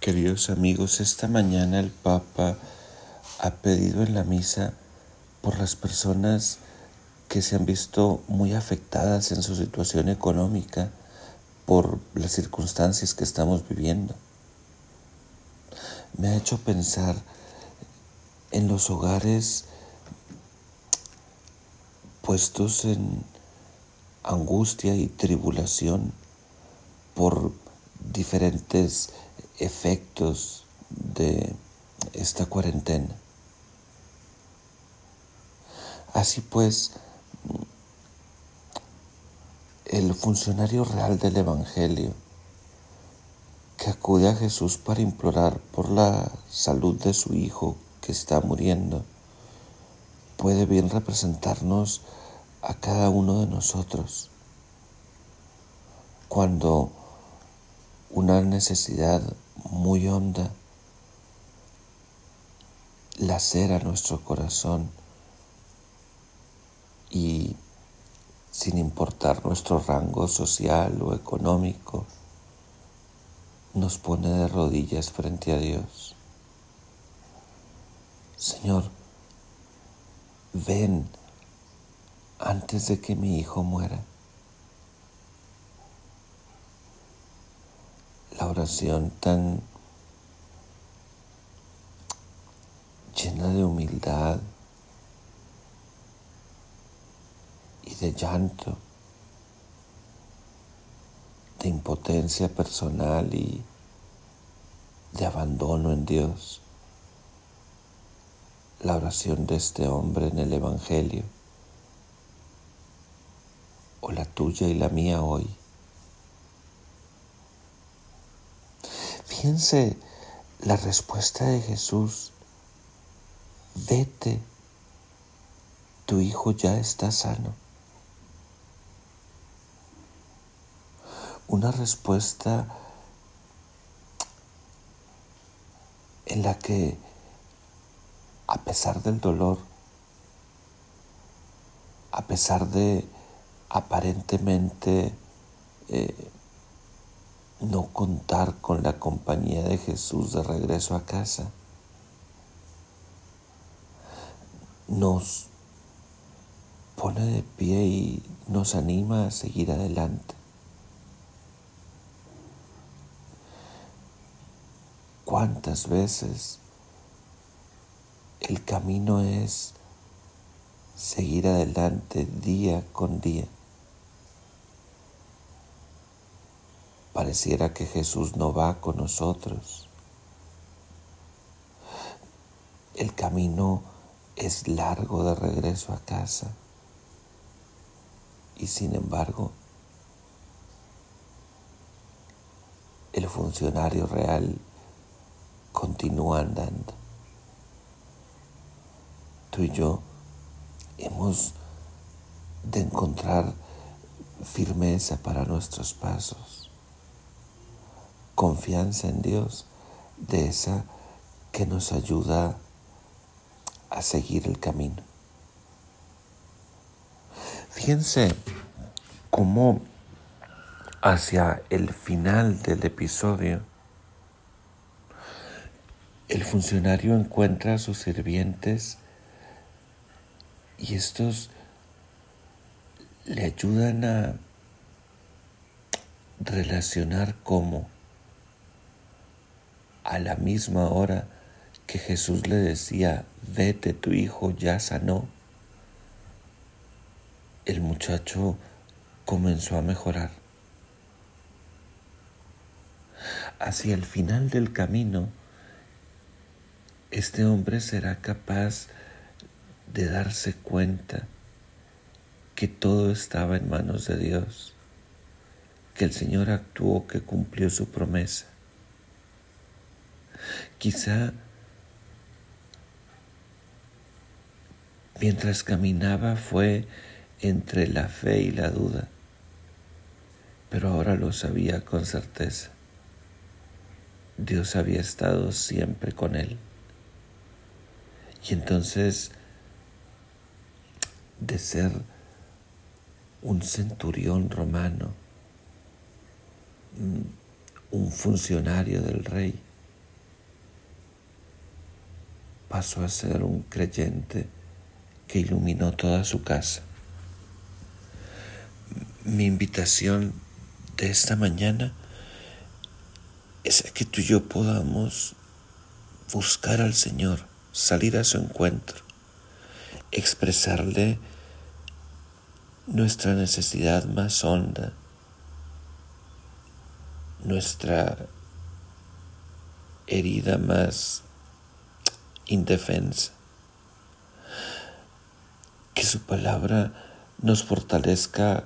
Queridos amigos, esta mañana el Papa ha pedido en la misa por las personas que se han visto muy afectadas en su situación económica por las circunstancias que estamos viviendo. Me ha hecho pensar en los hogares puestos en angustia y tribulación por diferentes efectos de esta cuarentena. Así pues, el funcionario real del Evangelio que acude a Jesús para implorar por la salud de su hijo que está muriendo, puede bien representarnos a cada uno de nosotros. Cuando una necesidad muy honda lacera nuestro corazón y sin importar nuestro rango social o económico, nos pone de rodillas frente a Dios. Señor, ven antes de que mi hijo muera. la oración tan llena de humildad y de llanto, de impotencia personal y de abandono en Dios. La oración de este hombre en el Evangelio, o la tuya y la mía hoy. Fíjense la respuesta de Jesús. Vete, tu hijo ya está sano. Una respuesta en la que, a pesar del dolor, a pesar de aparentemente eh, no contar con la compañía de Jesús de regreso a casa. Nos pone de pie y nos anima a seguir adelante. ¿Cuántas veces el camino es seguir adelante día con día? Pareciera que Jesús no va con nosotros. El camino es largo de regreso a casa y sin embargo el funcionario real continúa andando. Tú y yo hemos de encontrar firmeza para nuestros pasos confianza en Dios, de esa que nos ayuda a seguir el camino. Fíjense cómo hacia el final del episodio el funcionario encuentra a sus sirvientes y estos le ayudan a relacionar cómo a la misma hora que Jesús le decía, vete, tu hijo ya sanó, el muchacho comenzó a mejorar. Hacia el final del camino, este hombre será capaz de darse cuenta que todo estaba en manos de Dios, que el Señor actuó, que cumplió su promesa. Quizá mientras caminaba fue entre la fe y la duda, pero ahora lo sabía con certeza. Dios había estado siempre con él. Y entonces, de ser un centurión romano, un funcionario del rey, pasó a ser un creyente que iluminó toda su casa. Mi invitación de esta mañana es que tú y yo podamos buscar al Señor, salir a su encuentro, expresarle nuestra necesidad más honda, nuestra herida más indefensa. Que su palabra nos fortalezca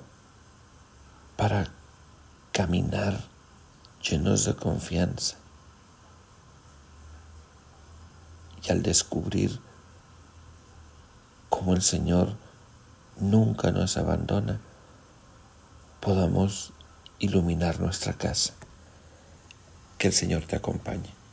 para caminar llenos de confianza. Y al descubrir cómo el Señor nunca nos abandona, podamos iluminar nuestra casa. Que el Señor te acompañe.